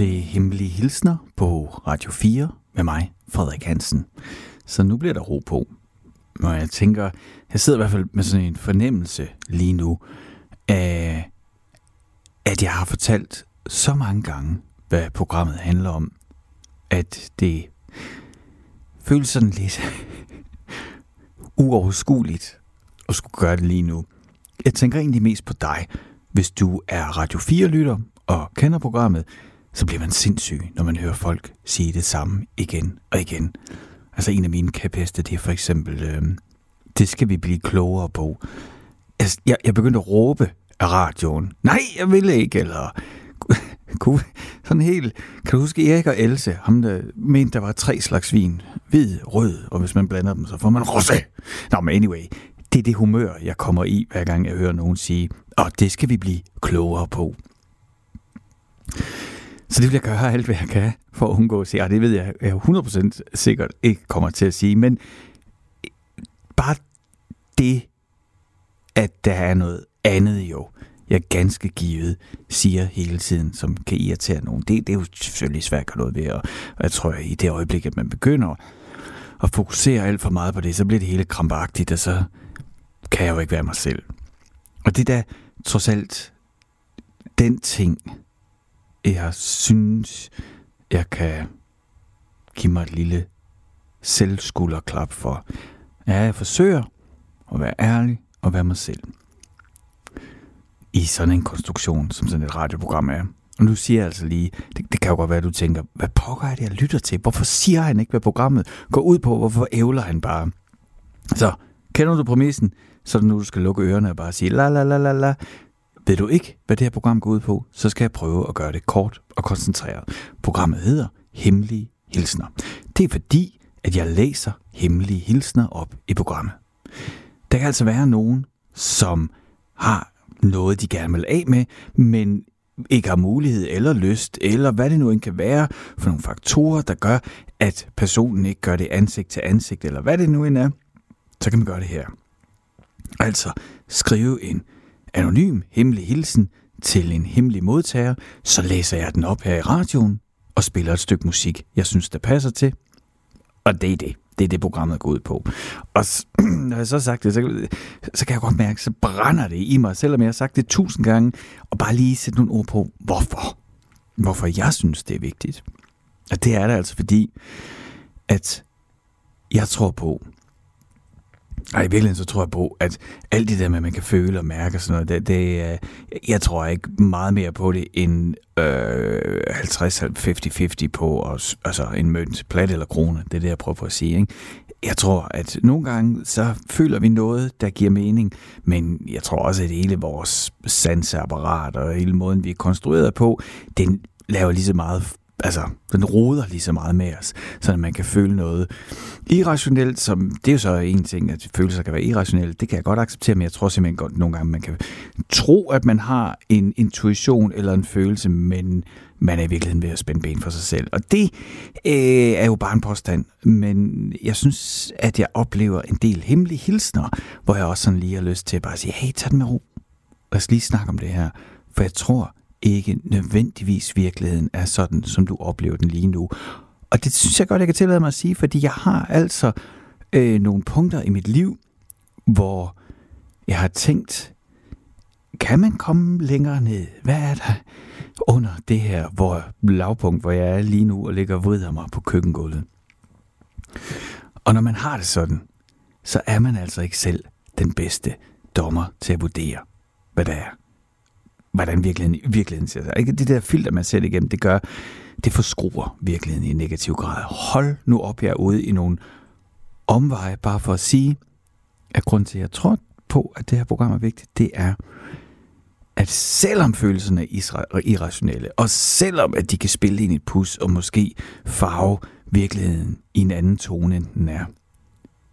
til Hemmelige Hilsner på Radio 4 med mig, Frederik Hansen. Så nu bliver der ro på. Og jeg tænker, jeg sidder i hvert fald med sådan en fornemmelse lige nu, af, at jeg har fortalt så mange gange, hvad programmet handler om, at det føles sådan lidt uoverskueligt at skulle gøre det lige nu. Jeg tænker egentlig mest på dig. Hvis du er Radio 4-lytter og kender programmet, så bliver man sindssyg, når man hører folk sige det samme igen og igen. Altså en af mine kæpheste, det er for eksempel, øh, det skal vi blive klogere på. Altså, jeg, jeg begyndte at råbe af radioen. Nej, jeg vil ikke, eller sådan helt... Kan du huske Erik og Else? Ham, der mente, der var tre slags vin. Hvid, rød, og hvis man blander dem, så får man rosé. Nå, men anyway, det er det humør, jeg kommer i, hver gang jeg hører nogen sige, og det skal vi blive klogere på. Så det vil jeg gøre alt, hvad jeg kan for at undgå at sige. Og det ved jeg, jeg er 100% sikkert ikke kommer til at sige. Men bare det, at der er noget andet jo, jeg ganske givet siger hele tiden, som kan irritere nogen. Det, det er jo selvfølgelig svært at gøre noget ved, og jeg tror, at i det øjeblik, at man begynder at fokusere alt for meget på det, så bliver det hele krampagtigt, og så kan jeg jo ikke være mig selv. Og det der trods alt den ting, jeg synes, jeg kan give mig et lille selvskulderklap for. Ja, jeg forsøger at være ærlig og være mig selv. I sådan en konstruktion, som sådan et radioprogram er. Og nu siger jeg altså lige, det, det kan jo godt være, at du tænker, hvad pokker er det, jeg lytter til? Hvorfor siger han ikke, hvad programmet går ud på? Hvorfor ævler han bare? Så, kender du præmissen? Så er det nu, du skal lukke ørerne og bare sige la la la la la. Ved du ikke, hvad det her program går ud på, så skal jeg prøve at gøre det kort og koncentreret. Programmet hedder Hemmelige Hilsner. Det er fordi, at jeg læser hemmelige hilsner op i programmet. Der kan altså være nogen, som har noget, de gerne vil af med, men ikke har mulighed eller lyst, eller hvad det nu end kan være for nogle faktorer, der gør, at personen ikke gør det ansigt til ansigt, eller hvad det nu end er, så kan man gøre det her. Altså skrive en anonym hemmelig hilsen til en hemmelig modtager, så læser jeg den op her i radioen og spiller et stykke musik, jeg synes, der passer til. Og det er det. Det er det, programmet går ud på. Og når jeg så har sagt det, så, så kan jeg godt mærke, så brænder det i mig, selvom jeg har sagt det tusind gange, og bare lige sætte nogle ord på, hvorfor. Hvorfor jeg synes, det er vigtigt. Og det er det altså fordi, at jeg tror på, og i virkeligheden så tror jeg på, at alt det der med, at man kan føle og mærke og sådan noget, det, det, øh, jeg tror ikke meget mere på det end øh, 50-50-50 på os, altså en mønt, plat eller krone. Det er det, jeg prøver på at sige. Ikke? Jeg tror, at nogle gange så føler vi noget, der giver mening, men jeg tror også, at hele vores sanseapparat og hele måden, vi er konstrueret på, den laver lige så meget altså, den roder lige så meget med os, så man kan føle noget irrationelt, som, det er jo så en ting, at følelser kan være irrationelle, det kan jeg godt acceptere, men jeg tror simpelthen godt nogle gange, man kan tro, at man har en intuition eller en følelse, men man er i virkeligheden ved at spænde ben for sig selv. Og det øh, er jo bare en påstand, men jeg synes, at jeg oplever en del hemmelige hilsner, hvor jeg også sådan lige har lyst til at bare sige, hey, tag den med ro. Lad os lige snakke om det her. For jeg tror, ikke nødvendigvis virkeligheden er sådan, som du oplever den lige nu. Og det synes jeg godt, jeg kan tillade mig at sige, fordi jeg har altså øh, nogle punkter i mit liv, hvor jeg har tænkt, kan man komme længere ned? Hvad er der under det her hvor lavpunkt, hvor jeg er lige nu og ligger og vrider mig på køkkengulvet? Og når man har det sådan, så er man altså ikke selv den bedste dommer til at vurdere, hvad der er hvordan virkeligheden, virkeligheden ser sig. Ikke det der filter, man sætter igennem, det gør, det forskruer virkeligheden i negativ grad. Hold nu op her ude i nogle omveje, bare for at sige, at grund til, at jeg tror på, at det her program er vigtigt, det er, at selvom følelserne er irrationelle, og selvom at de kan spille ind i et pus, og måske farve virkeligheden i en anden tone, end den er,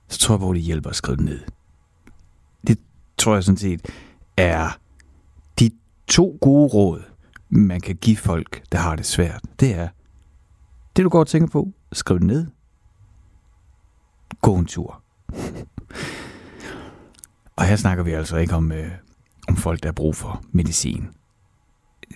så tror jeg hvor det hjælper at skrive det ned. Det tror jeg sådan set er to gode råd, man kan give folk, der har det svært, det er, det du går og tænker på, skriv det ned. Gå en tur. og her snakker vi altså ikke om, øh, om folk, der har brug for medicin.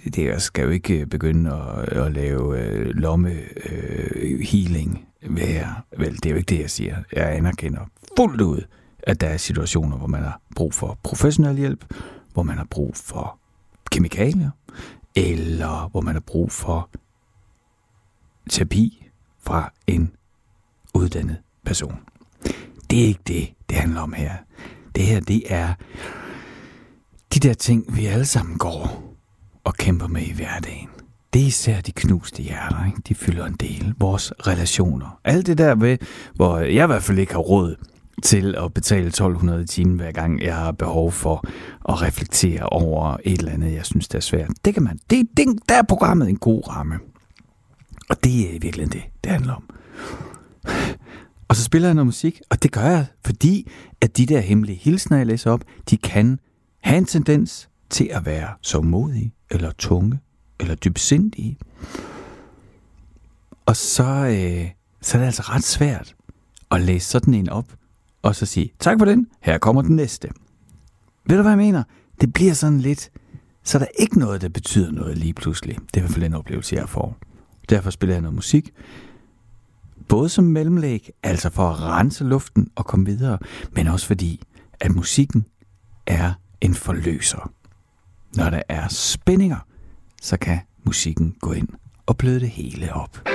det skal jo ikke øh, begynde at, at lave øh, lomme øh, healing. Hver. Vel, det er jo ikke det, jeg siger. Jeg anerkender fuldt ud, at der er situationer, hvor man har brug for professionel hjælp, hvor man har brug for kemikalier, eller hvor man har brug for terapi fra en uddannet person. Det er ikke det, det handler om her. Det her, det er de der ting, vi alle sammen går og kæmper med i hverdagen. Det er især de knuste hjerter, ikke? de fylder en del. Vores relationer. Alt det der ved, hvor jeg i hvert fald ikke har råd til at betale 1200 i timen, hver gang jeg har behov for at reflektere over et eller andet, jeg synes, det er svært. Det kan man. Det, det, der er programmet en god ramme. Og det er virkelig det, det handler om. Og så spiller jeg noget musik, og det gør jeg, fordi at de der hemmelige hilsner, jeg læser op, de kan have en tendens til at være så modige, eller tunge, eller dybsindige. Og så, øh, så er det altså ret svært at læse sådan en op, og så sige, tak for den, her kommer den næste. Ved du, hvad jeg mener? Det bliver sådan lidt, så der er ikke noget, der betyder noget lige pludselig. Det er i hvert fald en oplevelse, jeg får. Derfor spiller jeg noget musik, både som mellemlæg, altså for at rense luften og komme videre, men også fordi, at musikken er en forløser. Når der er spændinger, så kan musikken gå ind og bløde det hele op.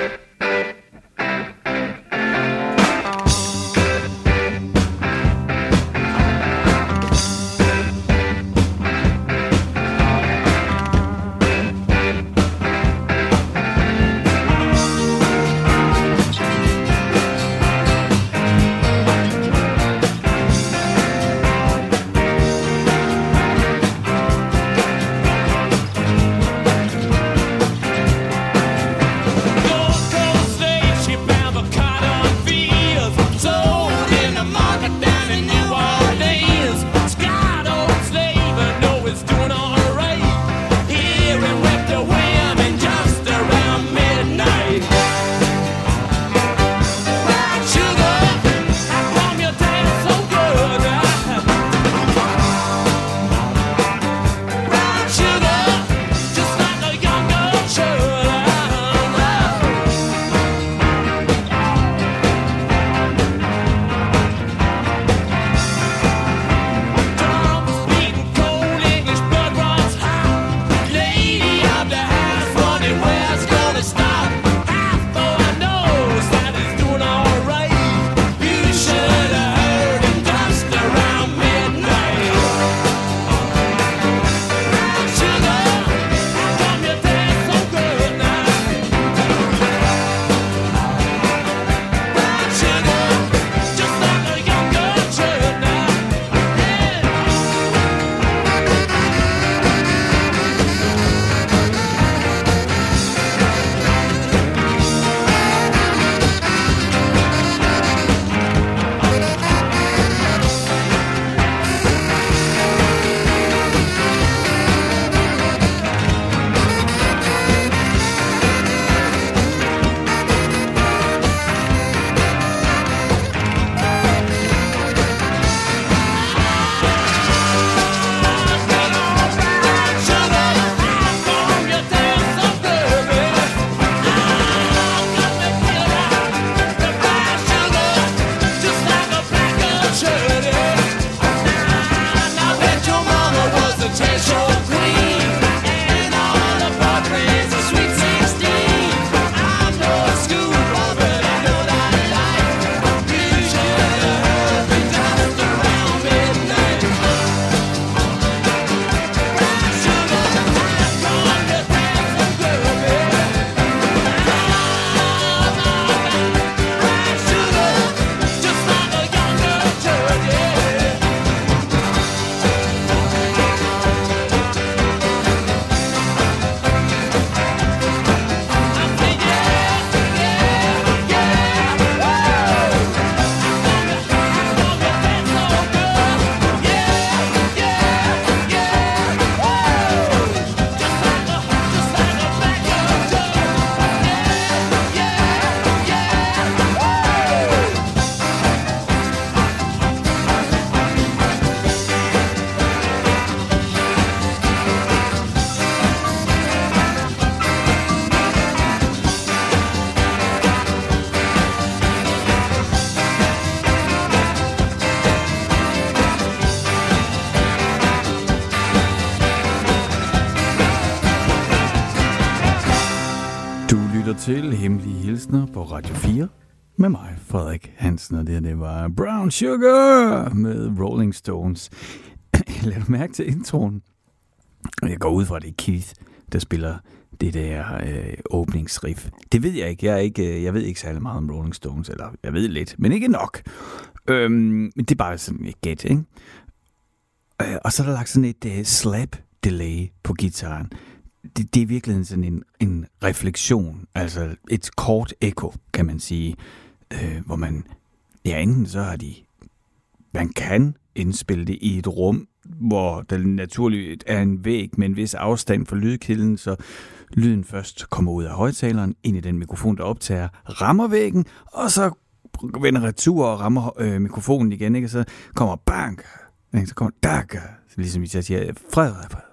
til Hemmelige Hilsner på Radio 4 med mig, Frederik Hansen, og det, det var Brown Sugar med Rolling Stones. Lad du mærke til introen? Jeg går ud fra, det er Keith, der spiller det der øh, åbningsriff. Det ved jeg ikke. Jeg, er ikke. Øh, jeg ved ikke særlig meget om Rolling Stones, eller jeg ved lidt, men ikke nok. Øhm, men det er bare sådan et gæt, ikke? Øh, og så er der lagt sådan et øh, slap delay på gitaren det, det er virkelig sådan en, en refleksion, altså et kort ekko, kan man sige, øh, hvor man, ja, enten så har de, man kan indspille det i et rum, hvor der naturligt er en væg med en vis afstand for lydkilden, så lyden først kommer ud af højtaleren, ind i den mikrofon, der optager, rammer væggen, og så vender retur og rammer øh, mikrofonen igen, ikke? så kommer bang, så kommer dak, ligesom hvis jeg siger, Frederik,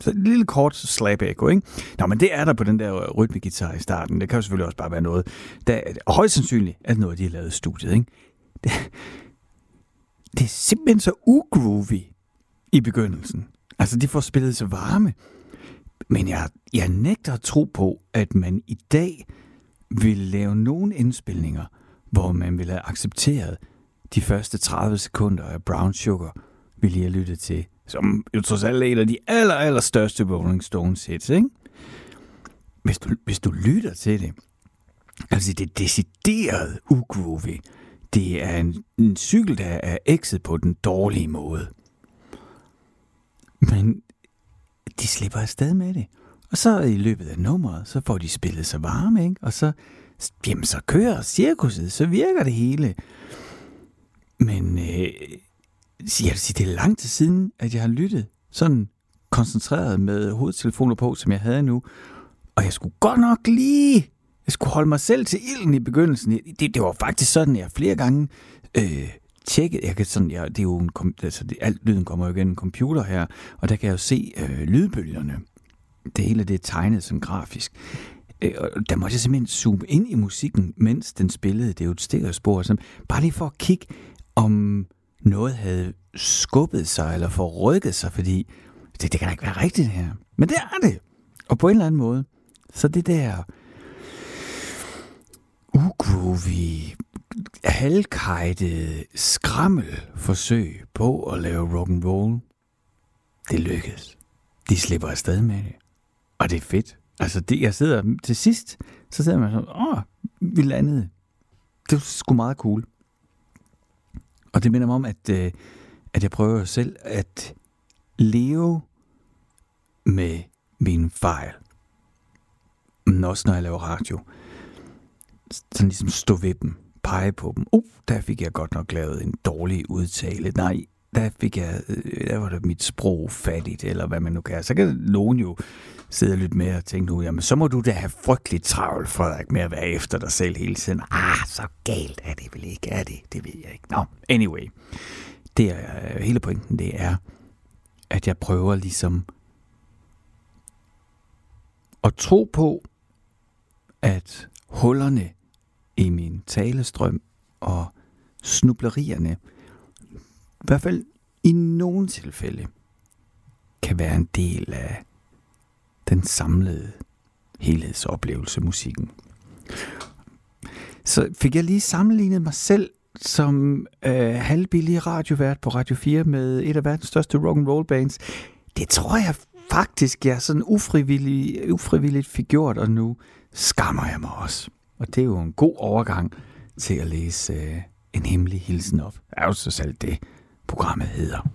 så et lille kort slap echo, ikke? Nå, men det er der på den der øh, rytmegitar i starten. Det kan jo selvfølgelig også bare være noget, der og højst sandsynligt er noget, de har lavet i studiet, ikke? Det, det er simpelthen så ugroovy i begyndelsen. Altså, de får spillet så varme. Men jeg, jeg nægter at tro på, at man i dag vil lave nogle indspilninger, hvor man vil have accepteret de første 30 sekunder af Brown Sugar, vil jeg lytte til som jo trods alt er et af de aller, aller største Rolling Stones hits, ikke? Hvis du, hvis du lytter til det, altså det er decideret ugroovy. Det er en, en cykel, der er ekset på den dårlige måde. Men de slipper afsted med det. Og så i løbet af nummeret, så får de spillet sig varme, ikke? Og så, jamen, så kører cirkuset, så virker det hele. Men øh, jeg vil sige, det er lang tid siden, at jeg har lyttet sådan koncentreret med hovedtelefoner på, som jeg havde nu. Og jeg skulle godt nok lige... Jeg skulle holde mig selv til ilden i begyndelsen. Det, det var faktisk sådan, at jeg flere gange øh, tjekkede... Jeg kan sådan, jeg, det er jo en, altså, det, alt lyden kommer jo igennem en computer her, og der kan jeg jo se øh, lydbølgerne. Det hele det er tegnet sådan grafisk. Øh, og der måtte jeg simpelthen zoome ind i musikken, mens den spillede. Det er jo et stereospor. Så bare lige for at kigge, om noget havde skubbet sig eller forrykket sig, fordi det, det kan da ikke være rigtigt her. Men det er det. Og på en eller anden måde, så det der ugroovy, halvkajtede skrammel forsøg på at lave rock and roll, det lykkedes. De slipper afsted med det. Og det er fedt. Altså, det, jeg sidder til sidst, så sidder man sådan, åh, vi landede. Det var sgu meget cool. Og det minder mig om, at, øh, at jeg prøver selv at leve med mine fejl. Men også når jeg laver radio. Sådan ligesom stå ved dem, pege på dem. Uh, der fik jeg godt nok lavet en dårlig udtale. Nej, der fik jeg, øh, der var det mit sprog fattigt, eller hvad man nu kan. Så kan nogen jo sidde lidt med og tænke nu, jamen så må du da have frygteligt travlt, Frederik, med at være efter dig selv hele tiden. Ah, så galt er det vel ikke, er det? Det ved jeg ikke. Nå, no, anyway. Det er, øh, hele pointen, det er, at jeg prøver ligesom at tro på, at hullerne i min talestrøm og snublerierne, hvert fald i nogle tilfælde, kan være en del af den samlede helhedsoplevelse musikken. Så fik jeg lige sammenlignet mig selv som øh, halvbillig radiovært på Radio 4 med et af verdens største rock and roll bands. Det tror jeg faktisk, jeg sådan ufrivilligt, ufrivilligt fik gjort, og nu skammer jeg mig også. Og det er jo en god overgang til at læse øh, en hemmelig hilsen op. Er jo så selv det, programmet hedder.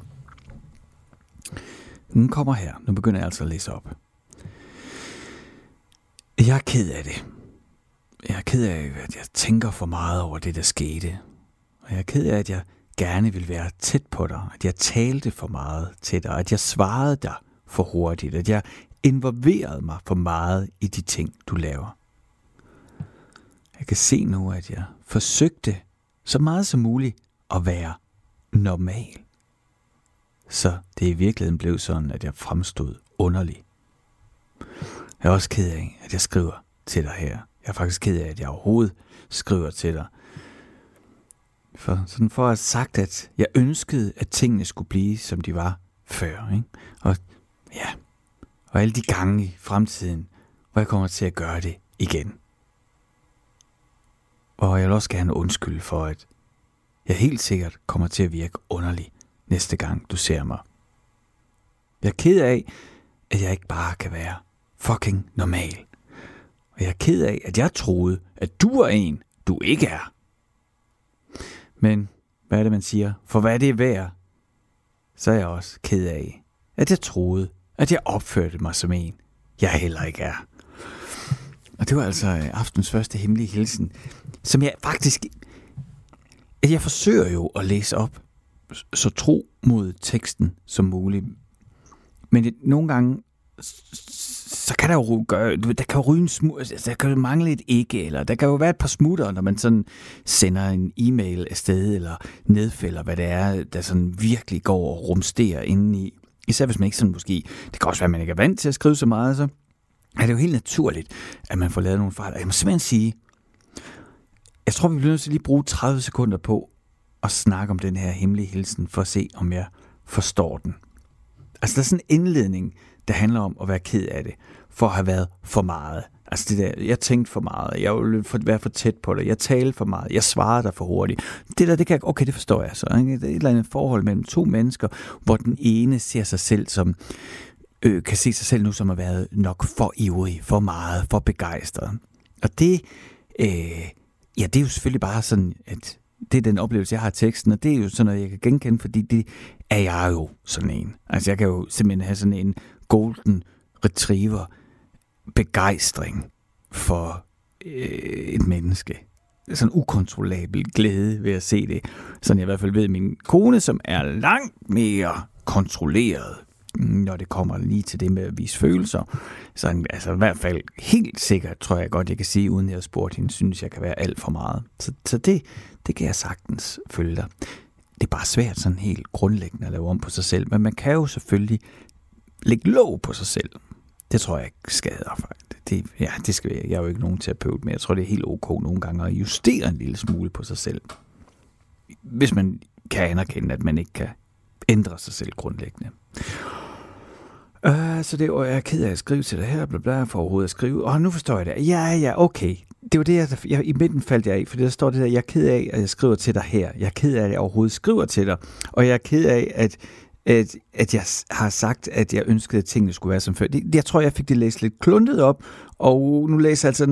Den kommer her. Nu begynder jeg altså at læse op. Jeg er ked af det. Jeg er ked af, at jeg tænker for meget over det, der skete. Og jeg er ked af, at jeg gerne vil være tæt på dig. At jeg talte for meget til dig. At jeg svarede dig for hurtigt. At jeg involverede mig for meget i de ting, du laver. Jeg kan se nu, at jeg forsøgte så meget som muligt at være normal. Så det i virkeligheden blev sådan, at jeg fremstod underlig. Jeg er også ked af, at jeg skriver til dig her. Jeg er faktisk ked af, at jeg overhovedet skriver til dig. For, sådan for at have sagt, at jeg ønskede, at tingene skulle blive, som de var før. Ikke? Og ja, og alle de gange i fremtiden, hvor jeg kommer til at gøre det igen. Og jeg vil også gerne undskylde for, at jeg helt sikkert kommer til at virke underlig næste gang, du ser mig. Jeg er ked af, at jeg ikke bare kan være fucking normal. Og jeg er ked af, at jeg troede, at du er en, du ikke er. Men hvad er det, man siger? For hvad det er værd, så er jeg også ked af, at jeg troede, at jeg opførte mig som en, jeg heller ikke er. Og det var altså øh, aftens første hemmelige hilsen, som jeg faktisk... Jeg forsøger jo at læse op så tro mod teksten som muligt. Men det, nogle gange, så kan der jo gøre, der kan jo ryge en smut, altså, der kan jo mangle et ikke, eller der kan jo være et par smutter, når man sådan sender en e-mail afsted, eller nedfælder, hvad det er, der sådan virkelig går og rumsterer indeni. Især hvis man ikke sådan måske, det kan også være, at man ikke er vant til at skrive så meget, så er det jo helt naturligt, at man får lavet nogle fejl. Og jeg må simpelthen sige, jeg tror, vi bliver nødt til at lige bruge 30 sekunder på at snakke om den her hemmelige hilsen, for at se, om jeg forstår den. Altså, der er sådan en indledning, der handler om at være ked af det, for at have været for meget. Altså det der, jeg tænkte for meget, jeg ville være for tæt på dig, jeg talte for meget, jeg svarede dig for hurtigt. Det der, det kan okay, det forstår jeg så. Ikke? Det er et eller andet forhold mellem to mennesker, hvor den ene ser sig selv som, øh, kan se sig selv nu som at være nok for ivrig, for meget, for begejstret. Og det, øh, ja, det er jo selvfølgelig bare sådan, at det er den oplevelse, jeg har af teksten, og det er jo sådan noget, jeg kan genkende, fordi det er jeg jo sådan en. Altså jeg kan jo simpelthen have sådan en golden retriever begejstring for øh, et menneske. Sådan ukontrollabel glæde ved at se det. Sådan jeg i hvert fald ved min kone, som er langt mere kontrolleret, når det kommer lige til det med at vise følelser. Så altså, i hvert fald helt sikkert, tror jeg godt, jeg kan sige, uden at jeg spurgt hende, synes jeg kan være alt for meget. Så, så det, det kan jeg sagtens følge dig. Det er bare svært sådan helt grundlæggende at lave om på sig selv, men man kan jo selvfølgelig lægge låg på sig selv. Det tror jeg ikke skader. Det, ja, det skal jeg. Jeg er jo ikke nogen terapeut, men jeg tror, det er helt ok nogle gange at justere en lille smule på sig selv. Hvis man kan anerkende, at man ikke kan ændre sig selv grundlæggende. Øh, så det er, jeg er ked af at skrive til dig her, bla bla, for overhovedet at skrive. Og nu forstår jeg det. Ja, ja, okay. Det var det, jeg, jeg, i midten faldt jeg af, for der står det der, jeg er ked af, at jeg skriver til dig her. Jeg er ked af, at jeg overhovedet skriver til dig. Og jeg er ked af, at, at, at jeg har sagt, at jeg ønskede, at tingene skulle være som før. Det, jeg tror, jeg fik det læst lidt kluntet op, og nu læser jeg altså,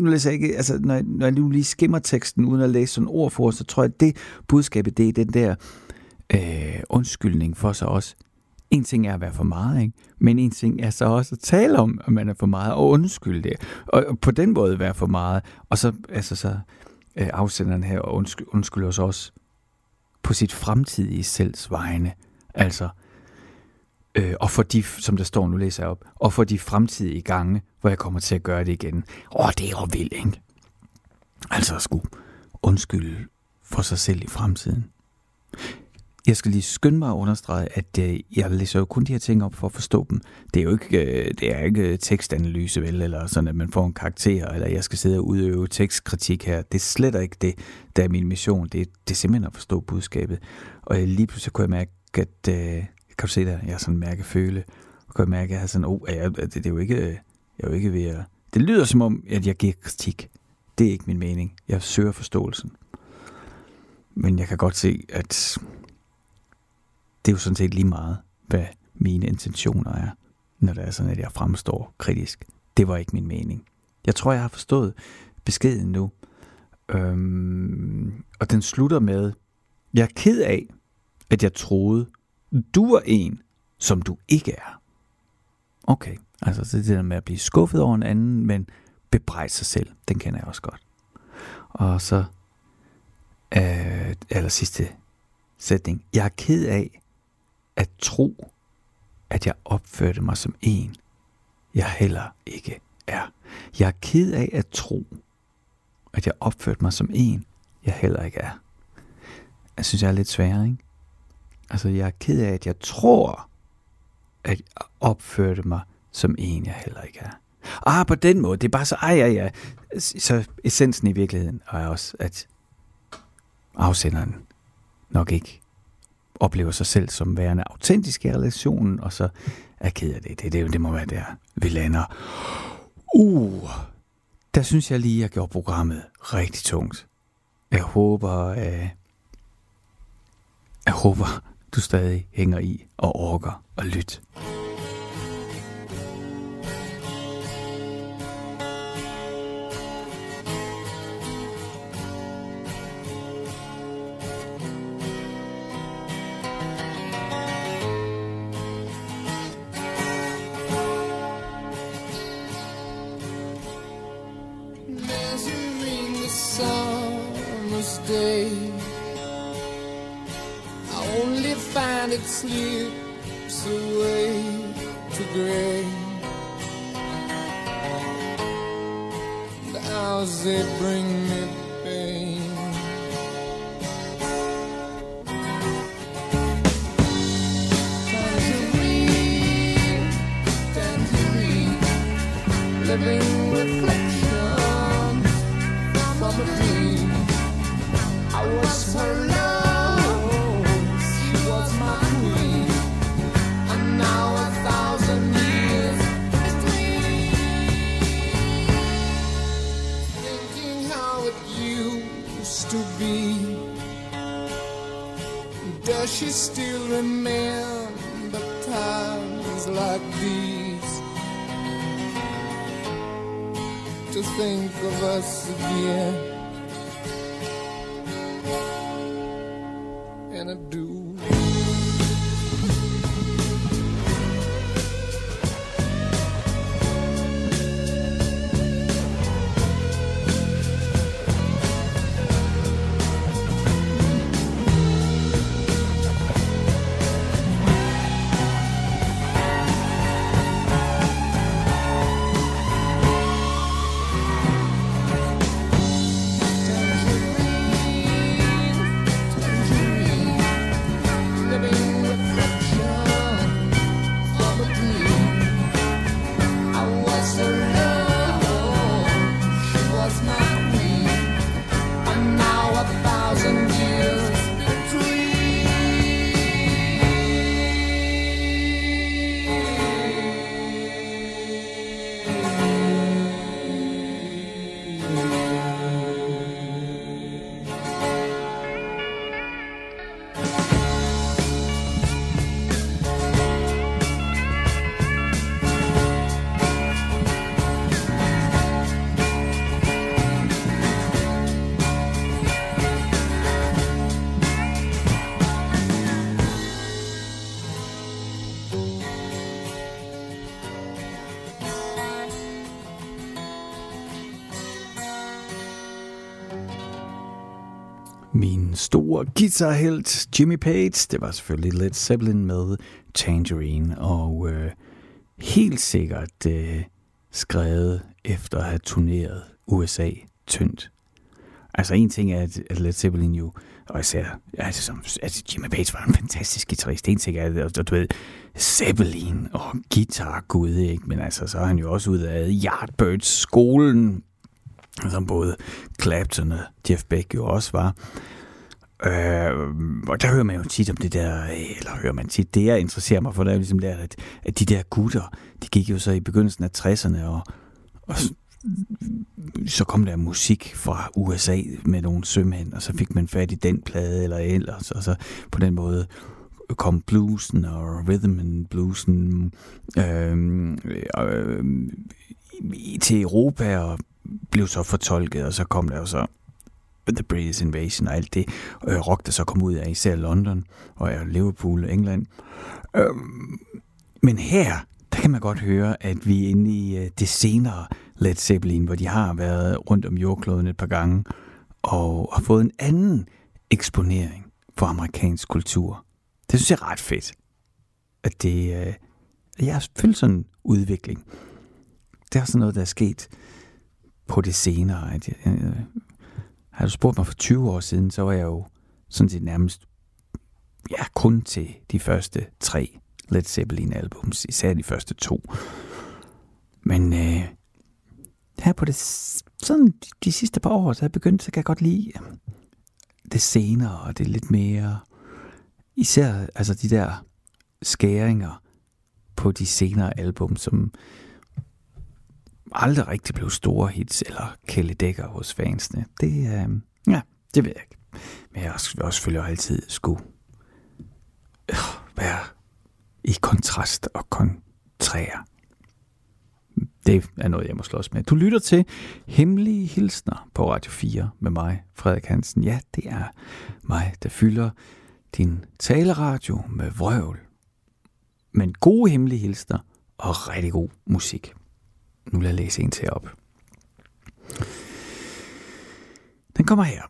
nu læser jeg ikke, altså, når, jeg, når jeg nu lige skimmer teksten, uden at læse sådan ord for, så tror jeg, at det budskabet, det er den der øh, undskyldning for sig også en ting er at være for meget, ikke? men en ting er så også at tale om, at man er for meget, og undskylde det. Og på den måde være for meget. Og så, altså så øh, afsenderen her og undskylder os også på sit fremtidige selvs vegne. Altså, øh, og for de, som der står, nu læser jeg op, og for de fremtidige gange, hvor jeg kommer til at gøre det igen. Åh, det er jo vildt, ikke? Altså at skulle undskylde for sig selv i fremtiden. Jeg skal lige skynde mig at understrege, at øh, jeg læser jo kun de her ting op for at forstå dem. Det er jo ikke, øh, det er ikke øh, tekstanalyse, vel, eller sådan, at man får en karakter, eller jeg skal sidde og udøve tekstkritik her. Det er slet ikke det, der er min mission. Det, det er simpelthen at forstå budskabet. Og øh, lige pludselig kunne jeg mærke, at, øh, kan du se der, jeg har sådan mærke føle, og kan jeg mærke, at jeg har sådan, oh, jeg, det, det er jo ikke, øh, jeg er jo ikke ved at... Det lyder som om, at jeg giver kritik. Det er ikke min mening. Jeg søger forståelsen. Men jeg kan godt se, at det er jo sådan set lige meget, hvad mine intentioner er, når det er sådan, at jeg fremstår kritisk. Det var ikke min mening. Jeg tror, jeg har forstået beskeden nu. Øhm, og den slutter med, jeg er ked af, at jeg troede, du er en, som du ikke er. Okay, altså det er der med at blive skuffet over en anden, men bebrejde sig selv. Den kender jeg også godt. Og så øh, aller sidste sætning. Jeg er ked af, at tro, at jeg opførte mig som en, jeg heller ikke er. Jeg er ked af at tro, at jeg opførte mig som en, jeg heller ikke er. Jeg synes, jeg er lidt sværere, ikke? Altså, jeg er ked af, at jeg tror, at jeg opførte mig som en, jeg heller ikke er. Ah, på den måde. Det er bare så, ej, ja, ja. Så essensen i virkeligheden er også, at afsenderen nok ikke oplever sig selv som værende autentisk i relationen, og så er ked af det. Det, det, det må være der, vi lander. Uh, der synes jeg lige, at jeg gjorde programmet rigtig tungt. Jeg håber, øh, jeg håber, du stadig hænger i og orker og lytte. slips away to gray. How's they bring store guitarhelt Jimmy Page. Det var selvfølgelig Led Zeppelin med Tangerine, og øh, helt sikkert øh, skrevet efter at have turneret USA tyndt. Altså en ting er, at Led Zeppelin jo, og især, altså, som, altså Jimmy Page var en fantastisk guitarist. En ting er, at du ved, Zeppelin og guitar, gud, ikke? Men altså, så er han jo også ud af Yardbirds skolen, som både Clapton og Jeff Beck jo også var. Øh, og der hører man jo tit om det der, øh, eller hører man tit, det jeg interesserer mig for, det er jo ligesom der, at, at de der gutter, de gik jo så i begyndelsen af 60'erne, og, og så kom der musik fra USA med nogle sømænd, og så fik man fat i den plade eller ellers, og så på den måde kom bluesen og rhythm and bluesen øh, øh, til Europa og blev så fortolket, og så kom der jo så The British Invasion og alt det øh, rock, der så kom ud af især London og Liverpool, England. Øh, men her, der kan man godt høre, at vi er inde i øh, det senere Led Zeppelin, hvor de har været rundt om jordkloden et par gange og har fået en anden eksponering for amerikansk kultur. Det synes jeg er ret fedt. At det, øh, jeg har følt sådan en udvikling. Det er sådan noget, der er sket på det senere. At jeg, øh, har du spurgt mig for 20 år siden, så var jeg jo sådan set nærmest ja, kun til de første tre Led Zeppelin albums, især de første to. Men øh, her på det, sådan de, sidste par år, så jeg begyndt, så kan jeg godt lide øh, det senere, og det er lidt mere, især altså de der skæringer på de senere album, som aldrig rigtig blev store hits eller kæledækker hos fansene. Det, øh, ja, Det ved jeg ikke. Men jeg vil også selvfølgelig altid skulle øh, være i kontrast og kontrære. Det er noget, jeg må slås med. Du lytter til Hemmelige Hilsner på Radio 4 med mig, Frederik Hansen. Ja, det er mig, der fylder din taleradio med vrøvl. Men gode hemmelige hilsner og rigtig god musik. Nu vil jeg læse en til op. Den kommer her.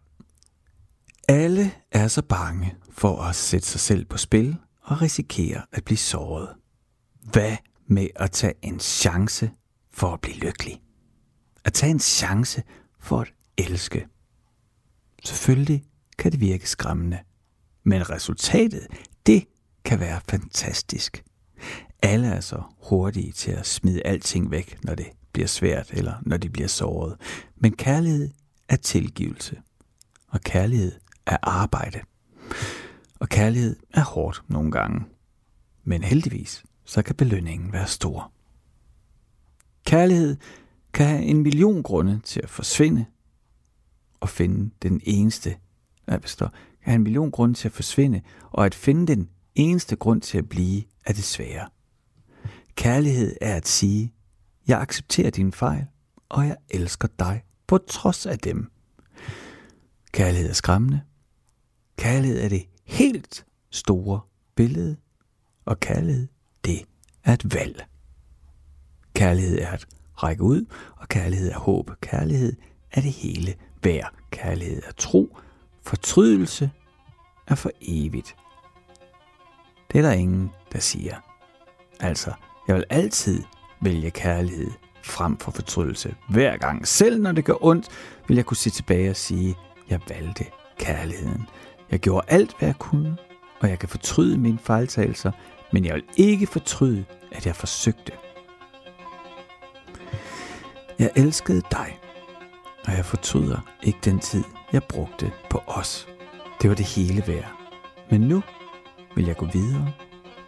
Alle er så bange for at sætte sig selv på spil og risikere at blive såret. Hvad med at tage en chance for at blive lykkelig? At tage en chance for at elske. Selvfølgelig kan det virke skræmmende, men resultatet, det kan være fantastisk. Alle er så hurtige til at smide alting væk, når det bliver svært eller når de bliver såret. Men kærlighed er tilgivelse. Og kærlighed er arbejde. Og kærlighed er hårdt nogle gange. Men heldigvis, så kan belønningen være stor. Kærlighed kan have en million grunde til at forsvinde og finde den eneste, ja, består, kan have en million grunde til at forsvinde, og at finde den eneste grund til at blive er det svære. Kærlighed er at sige, jeg accepterer dine fejl, og jeg elsker dig på trods af dem. Kærlighed er skræmmende. Kærlighed er det helt store billede, og kærlighed, det er et valg. Kærlighed er at række ud, og kærlighed er håb. Kærlighed er det hele værd. Kærlighed er tro. Fortrydelse er for evigt. Det er der ingen, der siger. Altså, jeg vil altid vælge kærlighed frem for fortrydelse. Hver gang, selv når det gør ondt, vil jeg kunne se tilbage og sige, jeg valgte kærligheden. Jeg gjorde alt, hvad jeg kunne, og jeg kan fortryde mine fejltagelser, men jeg vil ikke fortryde, at jeg forsøgte. Jeg elskede dig, og jeg fortryder ikke den tid, jeg brugte på os. Det var det hele værd. Men nu vil jeg gå videre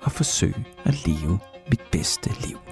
og forsøge at leve mit liv.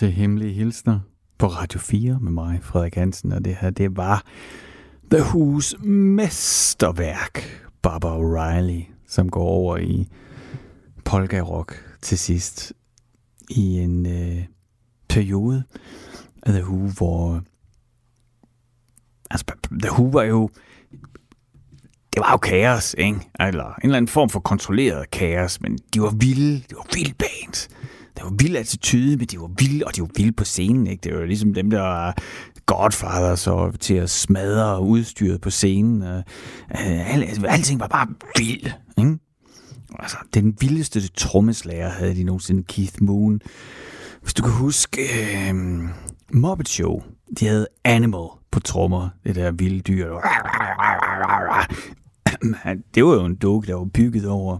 Til Hemmelige Hilsner på Radio 4 med mig, Frederik Hansen, og det her, det var The Who's mesterværk, Barbara O'Reilly, som går over i polka-rock til sidst i en øh, periode af The Who, hvor altså, The Who var jo det var jo kaos, ikke? Eller en eller anden form for kontrolleret kaos, men de var vilde, de var vilde bands. Det var vild attitude, men de var vilde, og de var vilde på scenen, ikke? Det var ligesom dem, der var Godfathers og til at smadre udstyret på scenen. Og, uh, alt, alting var bare vild, ikke? Altså, den vildeste trommeslager havde de nogensinde, Keith Moon. Hvis du kan huske øh, Muppet Show, de havde Animal på trommer, det der vilde dyr. Det var jo en dukke, der var bygget over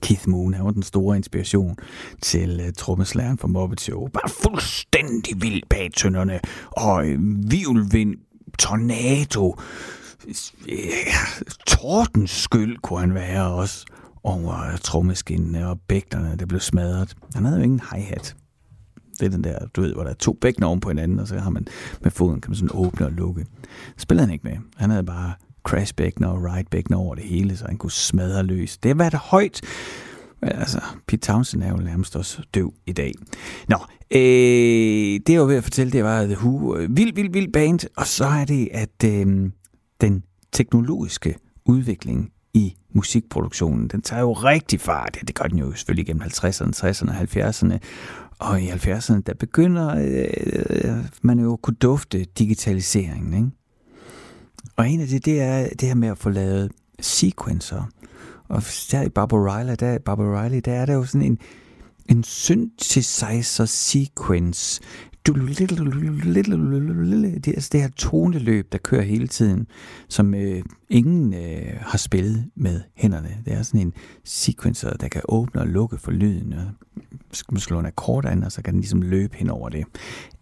Keith Moon, han var den store inspiration til uh, trommeslæren for Muppet Show. Bare fuldstændig vild bag tønderne, og øh, vivlvind, tornado, øh, tordenskyld kunne han være også over uh, trommeskinnene og bæknerne, det blev smadret. Han havde jo ingen hi-hat. Det er den der, du ved, hvor der er to bækkener oven på hinanden, og så har man med foden, kan man sådan åbne og lukke. Spillede han ikke med. Han havde bare Crash Beckner og ridebækkener over det hele, så han kunne smadre løs. Det har været højt. Altså, Pete Townsend er jo nærmest også døv i dag. Nå, øh, det jeg var ved at fortælle, det var The Who. Øh, vild, vild, vild band. Og så er det, at øh, den teknologiske udvikling i musikproduktionen, den tager jo rigtig fart. Ja, det gør den jo selvfølgelig gennem 50'erne, 60'erne og 70'erne. Og i 70'erne, der begynder øh, man jo at kunne dufte digitaliseringen, ikke? Og en af det, det er det her med at få lavet sequencer. Og der i Barbara Riley, der, Barbara Riley, der er der jo sådan en, en synthesizer sequence. Det er altså det her toneløb, der kører hele tiden, som øh, ingen øh, har spillet med hænderne. Det er sådan en sequencer, der kan åbne og lukke for lyden. Og skal man slår en akkord an, og så kan den ligesom løbe hen over det.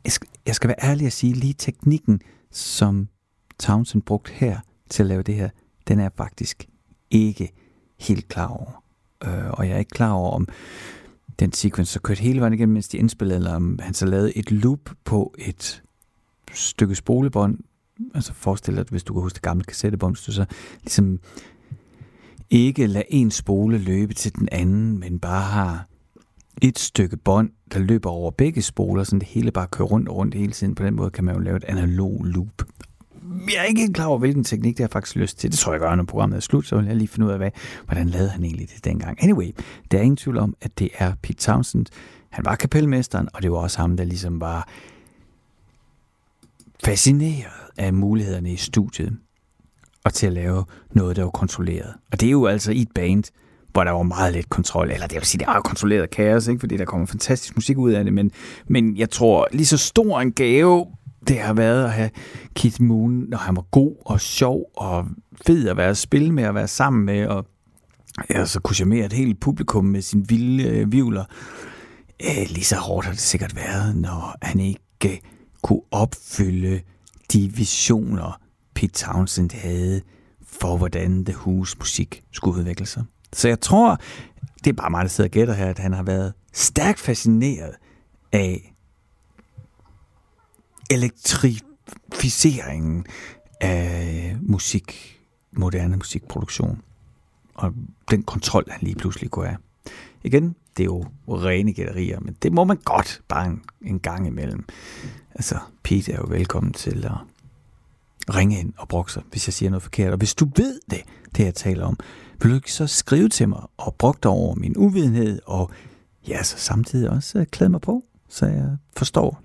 Jeg skal, jeg skal være ærlig at sige, lige teknikken, som Townsend brugt her til at lave det her, den er faktisk ikke helt klar over. Øh, og jeg er ikke klar over, om den sequence så kørte hele vejen igennem, mens de indspillede, eller om han så lavede et loop på et stykke spolebånd. Altså forestil dig, hvis du kan huske det gamle kassettebånd, hvis du så ligesom ikke lader en spole løbe til den anden, men bare har et stykke bånd, der løber over begge spoler, så det hele bare kører rundt og rundt hele tiden. På den måde kan man jo lave et analog loop jeg er ikke helt klar over, hvilken teknik det har faktisk lyst til. Det tror jeg gør, når programmet er slut, så vil jeg lige finde ud af, hvad, hvordan lavede han egentlig det dengang. Anyway, der er ingen tvivl om, at det er Pete Townsend. Han var kapelmesteren, og det var også ham, der ligesom var fascineret af mulighederne i studiet og til at lave noget, der var kontrolleret. Og det er jo altså i et band, hvor der var meget lidt kontrol, eller det vil sige, det er jo kontrolleret kaos, ikke? fordi der kommer fantastisk musik ud af det, men, men jeg tror, lige så stor en gave det har været at have Keith Moon, når han var god og sjov og fed at være at spille med og være sammen med, og ja, så kunne charmere et helt publikum med sin vilde øh, vivler. Øh, lige så hårdt har det sikkert været, når han ikke øh, kunne opfylde de visioner, Pete Townsend havde for, hvordan The Who's musik skulle udvikle sig. Så jeg tror, det er bare mig, der sidder og gætter her, at han har været stærkt fascineret af elektrificeringen af musik, moderne musikproduktion. Og den kontrol, han lige pludselig kunne have. Igen, det er jo rene gætterier, men det må man godt bare en, en gang imellem. Altså, Pete er jo velkommen til at ringe ind og brokke sig, hvis jeg siger noget forkert. Og hvis du ved det, det jeg taler om, vil du ikke så skrive til mig og brokke dig over min uvidenhed, og ja, så samtidig også øh, klæde mig på, så jeg forstår.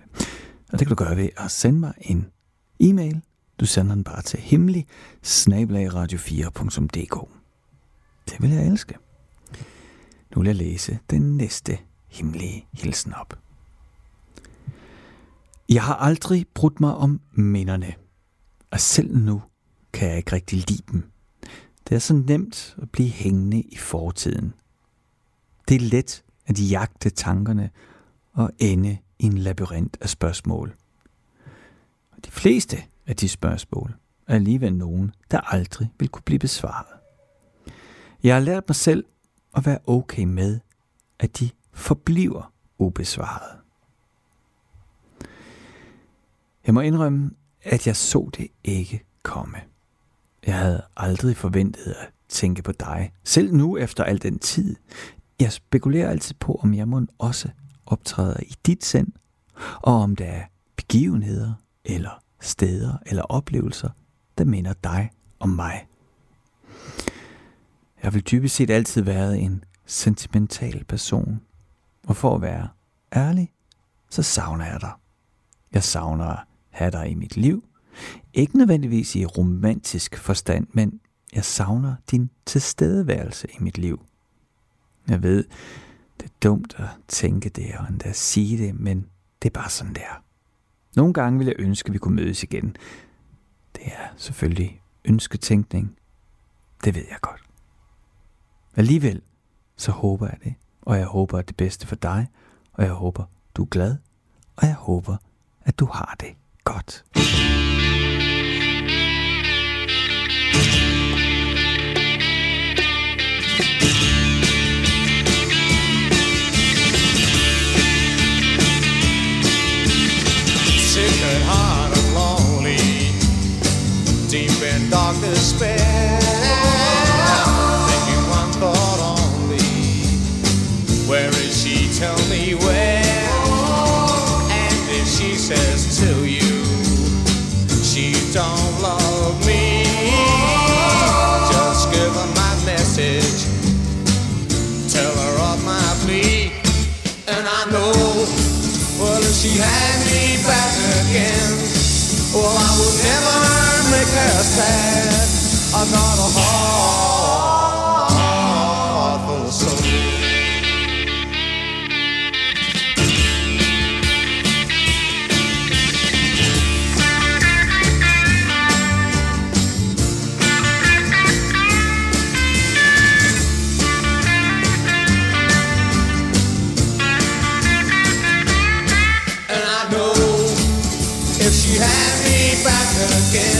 Og det kan du gøre ved at sende mig en e-mail. Du sender den bare til hemmelig radio4.dk. Det vil jeg elske. Nu vil jeg læse den næste hemmelige hilsen op. Jeg har aldrig brudt mig om minderne, og selv nu kan jeg ikke rigtig lide dem. Det er så nemt at blive hængende i fortiden. Det er let at jagte tankerne og ende i en labyrint af spørgsmål. Og de fleste af de spørgsmål er alligevel nogen, der aldrig vil kunne blive besvaret. Jeg har lært mig selv at være okay med, at de forbliver ubesvaret. Jeg må indrømme, at jeg så det ikke komme. Jeg havde aldrig forventet at tænke på dig, selv nu efter al den tid. Jeg spekulerer altid på, om jeg må også optræder i dit sind, og om der er begivenheder, eller steder, eller oplevelser, der minder dig om mig. Jeg vil typisk set altid været en sentimental person, og for at være ærlig, så savner jeg dig. Jeg savner at have dig i mit liv. Ikke nødvendigvis i romantisk forstand, men jeg savner din tilstedeværelse i mit liv. Jeg ved, det er dumt at tænke det og endda sige det, men det er bare sådan der. Nogle gange vil jeg ønske, at vi kunne mødes igen. Det er selvfølgelig ønsketænkning. Det ved jeg godt. Alligevel, så håber jeg det. Og jeg håber det bedste for dig. Og jeg håber, du er glad. Og jeg håber, at du har det godt. Sad. I got a heart full of soul. And I know if she had me back again,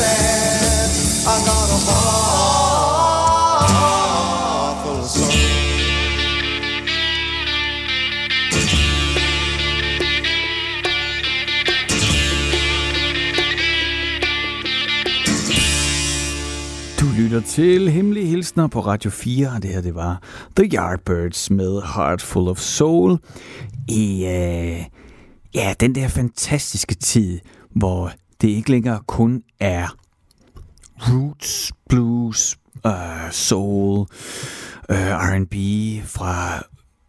sad. I got a heart full of soul. Lytter til Hemmelige Hilsner på Radio 4, og det her det var The Yardbirds med Heart Full of Soul i øh, ja, den der fantastiske tid, hvor det ikke længere kun er roots, blues, øh, soul, øh, R&B fra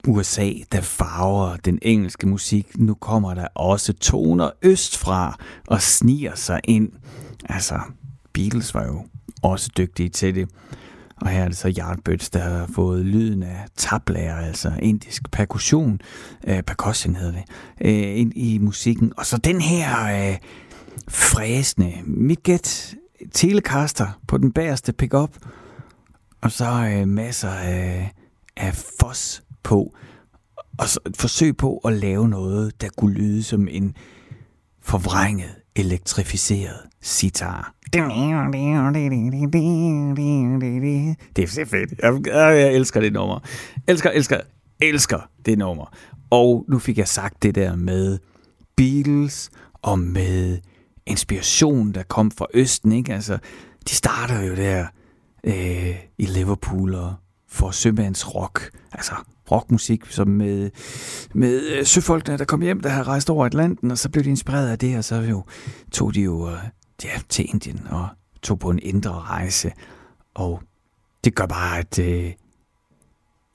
USA, der farver den engelske musik. Nu kommer der også toner østfra og sniger sig ind. Altså, Beatles var jo også dygtige til det. Og her er det så Yardbirds, der har fået lyden af tablager, altså indisk percussion, øh, percussion hedder det, øh, ind i musikken. Og så den her øh, fræsende, mit gæt, Telecaster på den bagerste pickup, og så øh, masser af, af fos på, og så et forsøg på at lave noget, der kunne lyde som en forvrænget, elektrificeret sitar. Det er så fedt. Jeg, jeg elsker det nummer. Elsker, elsker, elsker det nummer. Og nu fik jeg sagt det der med Beatles og med inspiration, der kom fra Østen. Ikke? Altså, de starter jo der øh, i Liverpool og får sømandsrock, altså rockmusik, som med, med øh, søfolkene, der kom hjem, der havde rejst over Atlanten, og så blev de inspireret af det, og så jo, tog de jo øh, ja, til Indien og tog på en indre rejse. Og det gør bare, at øh, jeg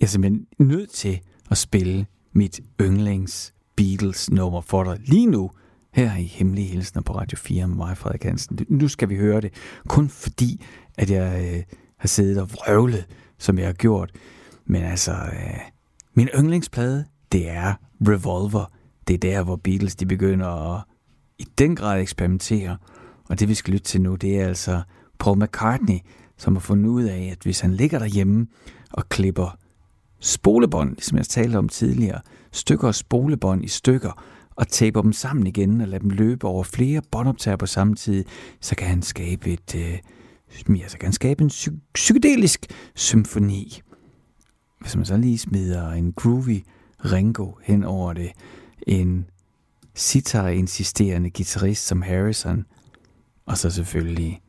er simpelthen nødt til at spille mit yndlings Beatles nummer for dig lige nu, her i Hemmelige Hilsner på Radio 4 med mig, Frederik Hansen. Nu skal vi høre det, kun fordi, at jeg øh, har siddet og vrøvlet, som jeg har gjort. Men altså, øh, min yndlingsplade, det er Revolver. Det er der, hvor Beatles de begynder at i den grad eksperimentere. Og det vi skal lytte til nu, det er altså Paul McCartney, som har fundet ud af, at hvis han ligger derhjemme og klipper spolebånd, som jeg talte om tidligere, stykker og spolebånd i stykker, og taper dem sammen igen og lader dem løbe over flere båndoptager på samme tid, så kan han skabe et, øh, så kan han skabe en psy- psykedelisk symfoni. Hvis man så lige smider en groovy Ringo hen over det, en sitar-insisterende guitarist som Harrison, og så selvfølgelig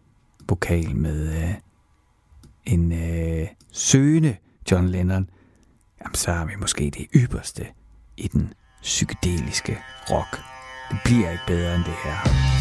vokal med øh, en øh, søgende John Lennon, jamen så er vi måske det ypperste i den psykedeliske rock. Det bliver ikke bedre end det her.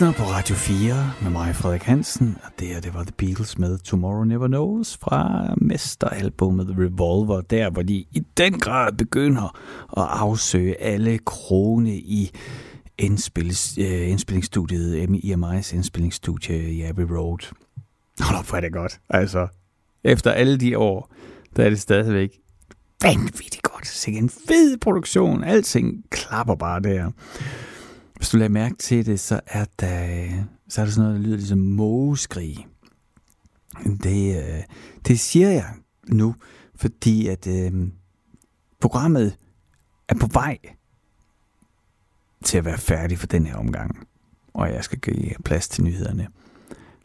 Lytter på Radio 4 med mig, Frederik Hansen. Og det her, det var The Beatles med Tomorrow Never Knows fra mesteralbummet Revolver. Der, hvor de i den grad begynder at afsøge alle krone i indspils, øh, indspillingsstudiet, EMI's indspillingsstudie i Abbey Road. Hold op, hvor er det godt. Altså, efter alle de år, der er det stadigvæk vanvittigt godt. Så en fed produktion. Alting klapper bare der. Hvis du lader mærke til det, så er der, øh, så er der sådan noget, der lyder ligesom mågeskrig. Det, øh, det siger jeg nu, fordi at øh, programmet er på vej til at være færdig for den her omgang. Og jeg skal give plads til nyhederne.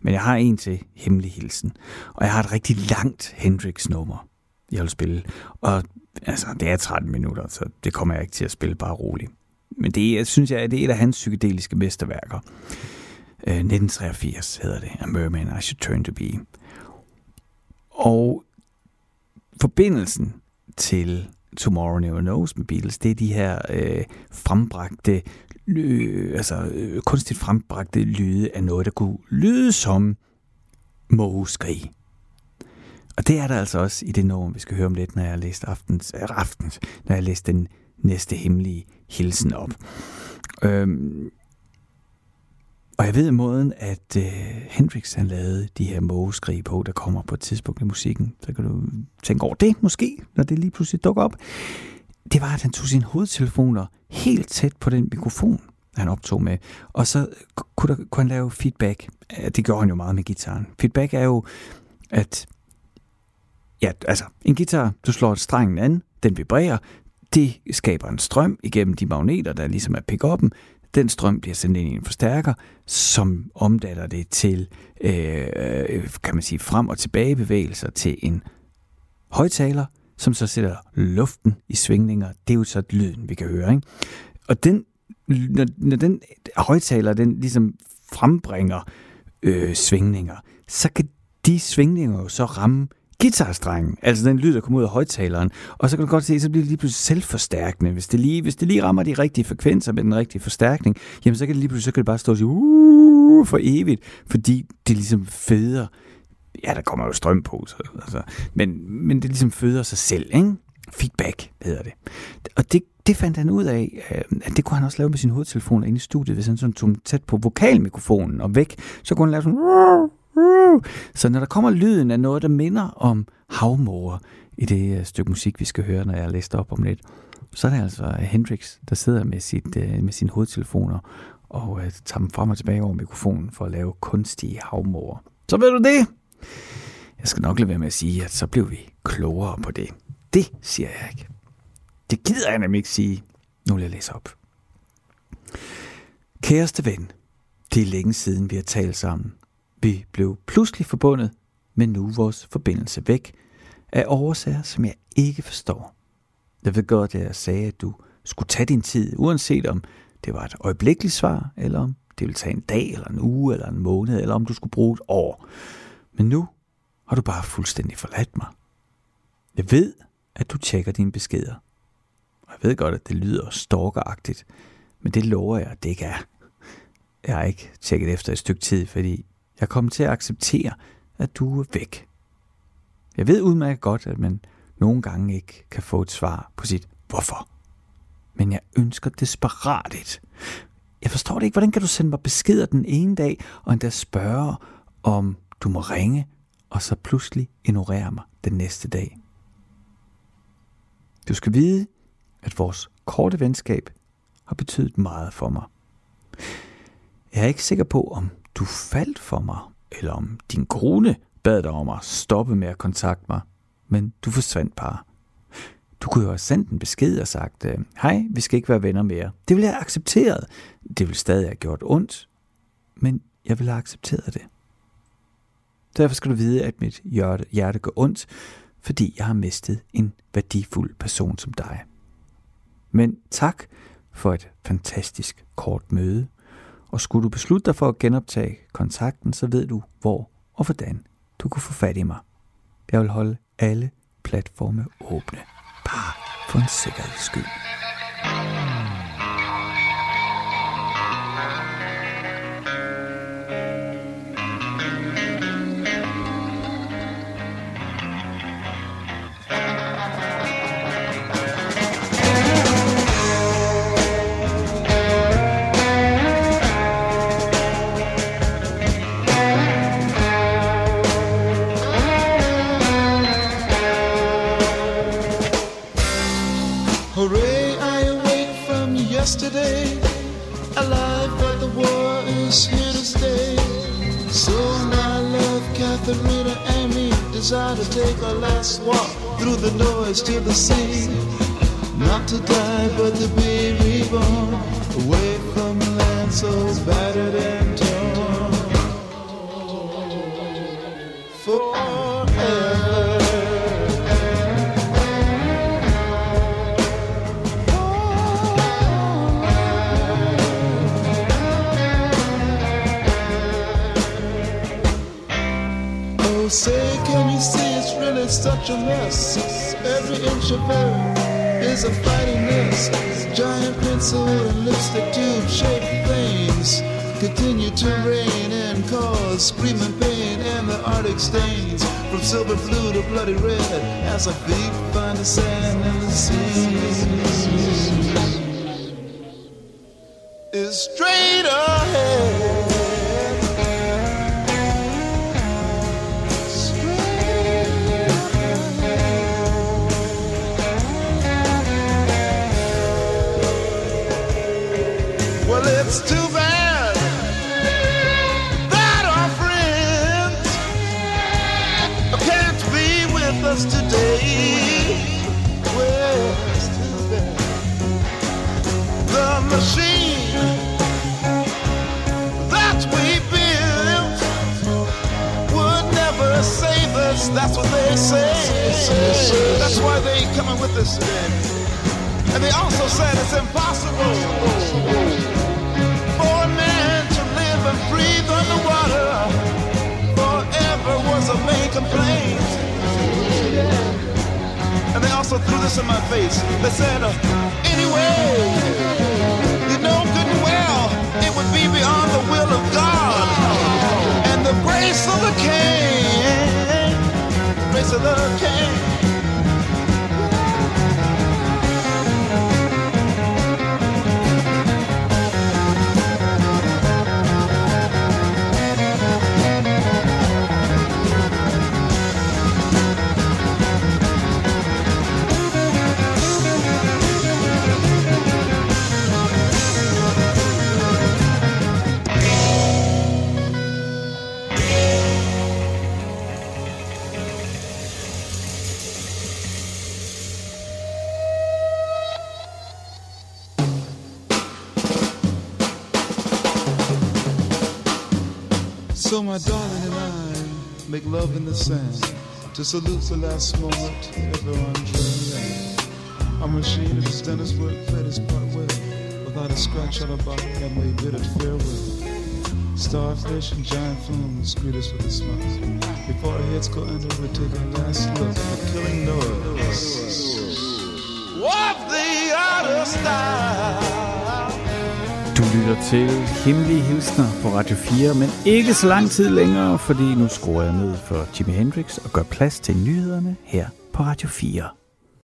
Men jeg har en til hemmelig hilsen. Og jeg har et rigtig langt Hendrix-nummer, jeg vil spille. Og altså, det er 13 minutter, så det kommer jeg ikke til at spille bare roligt. Men det jeg synes jeg, det er et af hans psykedeliske mesterværker. Øh, uh, 1983 hedder det, A Merman I Should Turn To Be. Og forbindelsen til Tomorrow Never Knows med Beatles, det er de her øh, frembragte, øh, altså øh, kunstigt frembragte lyde af noget, der kunne lyde som mågeskrig. Og det er der altså også i det nummer, vi skal høre om lidt, når jeg har læst aftens, äh, aftens når jeg har læst den næste hemmelige hilsen op. Øhm, og jeg ved måden, at øh, Hendrix han lavede de her mågeskrig på, der kommer på et tidspunkt i musikken. Så kan du tænke over det måske, når det lige pludselig dukker op. Det var, at han tog sine hovedtelefoner helt tæt på den mikrofon, han optog med. Og så kunne, der, kunne han lave feedback. Det gjorde han jo meget med gitaren. Feedback er jo, at ja, altså, en guitar, du slår strengen an, den vibrerer, det skaber en strøm igennem de magneter, der ligesom er pick-up'en. Den strøm bliver sendt ind i en forstærker, som omdanner det til, øh, øh, kan man sige, frem- og tilbagebevægelser til en højtaler, som så sætter luften i svingninger. Det er jo så lyden, vi kan høre. Ikke? Og den, når, når den højtaler, den ligesom frembringer øh, svingninger, så kan de svingninger jo så ramme guitarstrengen, altså den lyd, der kommer ud af højtaleren. Og så kan du godt se, så bliver det lige pludselig selvforstærkende. Hvis det lige, hvis det lige rammer de rigtige frekvenser med den rigtige forstærkning, jamen så kan det lige pludselig så kan det bare stå og sige, uh, for evigt, fordi det ligesom føder ja, der kommer jo strøm på, så, altså, men, men det ligesom føder sig selv, ikke? Feedback hedder det. Og det, det fandt han ud af, øh, at det kunne han også lave med sin hovedtelefon inde i studiet, hvis han sådan tog tæt på vokalmikrofonen og væk, så kunne han lave sådan så når der kommer lyden af noget, der minder om havmåger i det øh, stykke musik, vi skal høre, når jeg læste op om lidt, så er det altså øh, Hendrix, der sidder med, sit, øh, med sine hovedtelefoner og tager dem frem og tilbage over mikrofonen for at lave kunstige havmåger. Så ved du det? Jeg skal nok lade være med at sige, at så blev vi klogere på det. Det siger jeg ikke. Det gider jeg nemlig ikke sige. Nu vil jeg læse op. Kæreste ven, det er længe siden, vi har talt sammen. Vi blev pludselig forbundet, men nu er vores forbindelse væk af årsager, som jeg ikke forstår. Jeg ved godt, at jeg sagde, at du skulle tage din tid, uanset om det var et øjeblikkeligt svar, eller om det ville tage en dag, eller en uge, eller en måned, eller om du skulle bruge et år. Men nu har du bare fuldstændig forladt mig. Jeg ved, at du tjekker dine beskeder. Og jeg ved godt, at det lyder stalkeragtigt, men det lover jeg, at det ikke er. Jeg har ikke tjekket efter et stykke tid, fordi jeg kommer til at acceptere, at du er væk. Jeg ved udmærket godt, at man nogle gange ikke kan få et svar på sit hvorfor. Men jeg ønsker desperat et. Jeg forstår det ikke. Hvordan kan du sende mig beskeder den ene dag, og endda spørge, om du må ringe, og så pludselig ignorere mig den næste dag? Du skal vide, at vores korte venskab har betydet meget for mig. Jeg er ikke sikker på, om du faldt for mig, eller om din kone bad dig om at stoppe med at kontakte mig, men du forsvandt bare. Du kunne jo have sendt en besked og sagt, øh, hej, vi skal ikke være venner mere. Det ville jeg have accepteret. Det ville stadig have gjort ondt, men jeg ville have accepteret det. Derfor skal du vide, at mit hjerte, hjerte går ondt, fordi jeg har mistet en værdifuld person som dig. Men tak for et fantastisk kort møde. Og skulle du beslutte dig for at genoptage kontakten, så ved du, hvor og hvordan du kan få fat i mig. Jeg vil holde alle platforme åbne, bare for en sikkerheds skyld. yesterday. alive, but the war is here to stay. So my love, Katharina and me desire to take a last walk through the noise to the sea. Not to die, but to be reborn away from land so battered and. Say, can you see it's really such a mess. Every inch of her is a fighting mess. Giant pencil and lipstick tube shaped things continue to rain and cause screaming pain and the arctic stains from silver blue to bloody red as our feet find the sand and the sea is That's why they coming with us today. And they also said it's impossible for a man to live and breathe underwater forever was a main complaint. And they also threw this in my face. They said, uh, anyway, of the King. So my darling and I make love in the sand to salute the last moment dreamed. Our machine has done its work, played its part well, without a scratch on our body, and we bid it farewell. Starfish and giant flumes greet us with a smile. Before our heads go under, we take a last look at the killing noise of the outer style. Lytter til Hemmelige Hilsner på Radio 4, men ikke så lang tid længere, fordi nu skruer jeg ned for Jimi Hendrix og gør plads til nyhederne her på Radio 4.